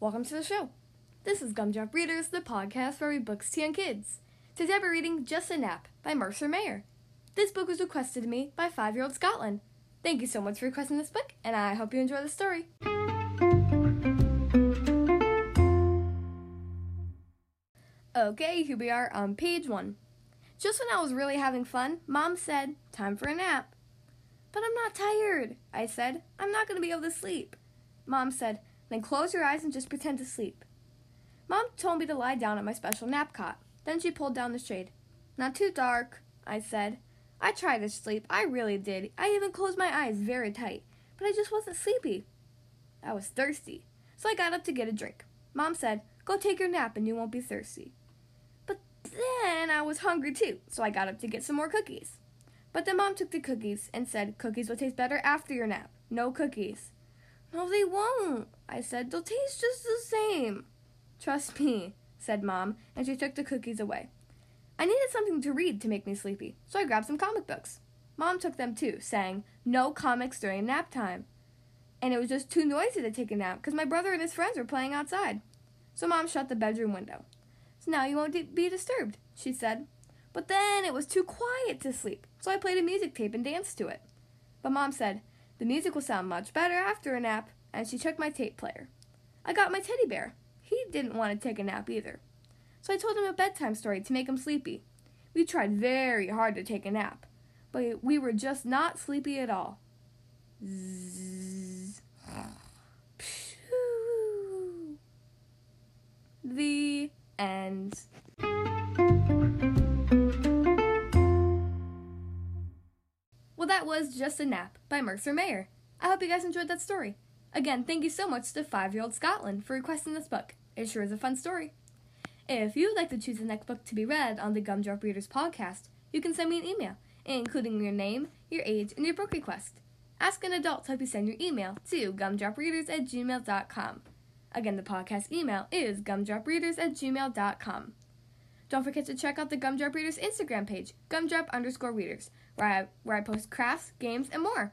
welcome to the show. This is Gumdrop Readers, the podcast where we books to young kids. Today we're reading Just a Nap by Mercer Mayer. This book was requested to me by five year old Scotland. Thank you so much for requesting this book, and I hope you enjoy the story. Okay, here we are on page one. Just when I was really having fun, Mom said, Time for a nap. But I'm not tired, I said. I'm not going to be able to sleep. Mom said, Then close your eyes and just pretend to sleep. Mom told me to lie down on my special nap cot. Then she pulled down the shade. Not too dark, I said. I tried to sleep. I really did. I even closed my eyes very tight. But I just wasn't sleepy. I was thirsty. So I got up to get a drink. Mom said, Go take your nap and you won't be thirsty. But then I was hungry too, so I got up to get some more cookies. But then Mom took the cookies and said, Cookies will taste better after your nap. No cookies. No, they won't, I said. They'll taste just the same. Trust me, said Mom, and she took the cookies away. I needed something to read to make me sleepy, so I grabbed some comic books. Mom took them too, saying, No comics during nap time. And it was just too noisy to take a nap because my brother and his friends were playing outside. So Mom shut the bedroom window. So now you won't be disturbed, she said. But then it was too quiet to sleep, so I played a music tape and danced to it. But Mom said, The music will sound much better after a nap, and she took my tape player. I got my teddy bear, he didn't want to take a nap either. So I told him a bedtime story to make him sleepy. We tried very hard to take a nap, but we were just not sleepy at all. Zzz. The end. Well, that was Just a Nap by Mercer Mayer. I hope you guys enjoyed that story. Again, thank you so much to five year old Scotland for requesting this book. It sure is a fun story. If you would like to choose the next book to be read on the Gumdrop Readers podcast, you can send me an email, including your name, your age, and your book request. Ask an adult to help you send your email to gumdropreaders at gmail.com. Again, the podcast email is gumdropreaders at gmail.com. Don't forget to check out the Gumdrop Readers Instagram page, gumdrop underscore readers, where I, where I post crafts, games, and more.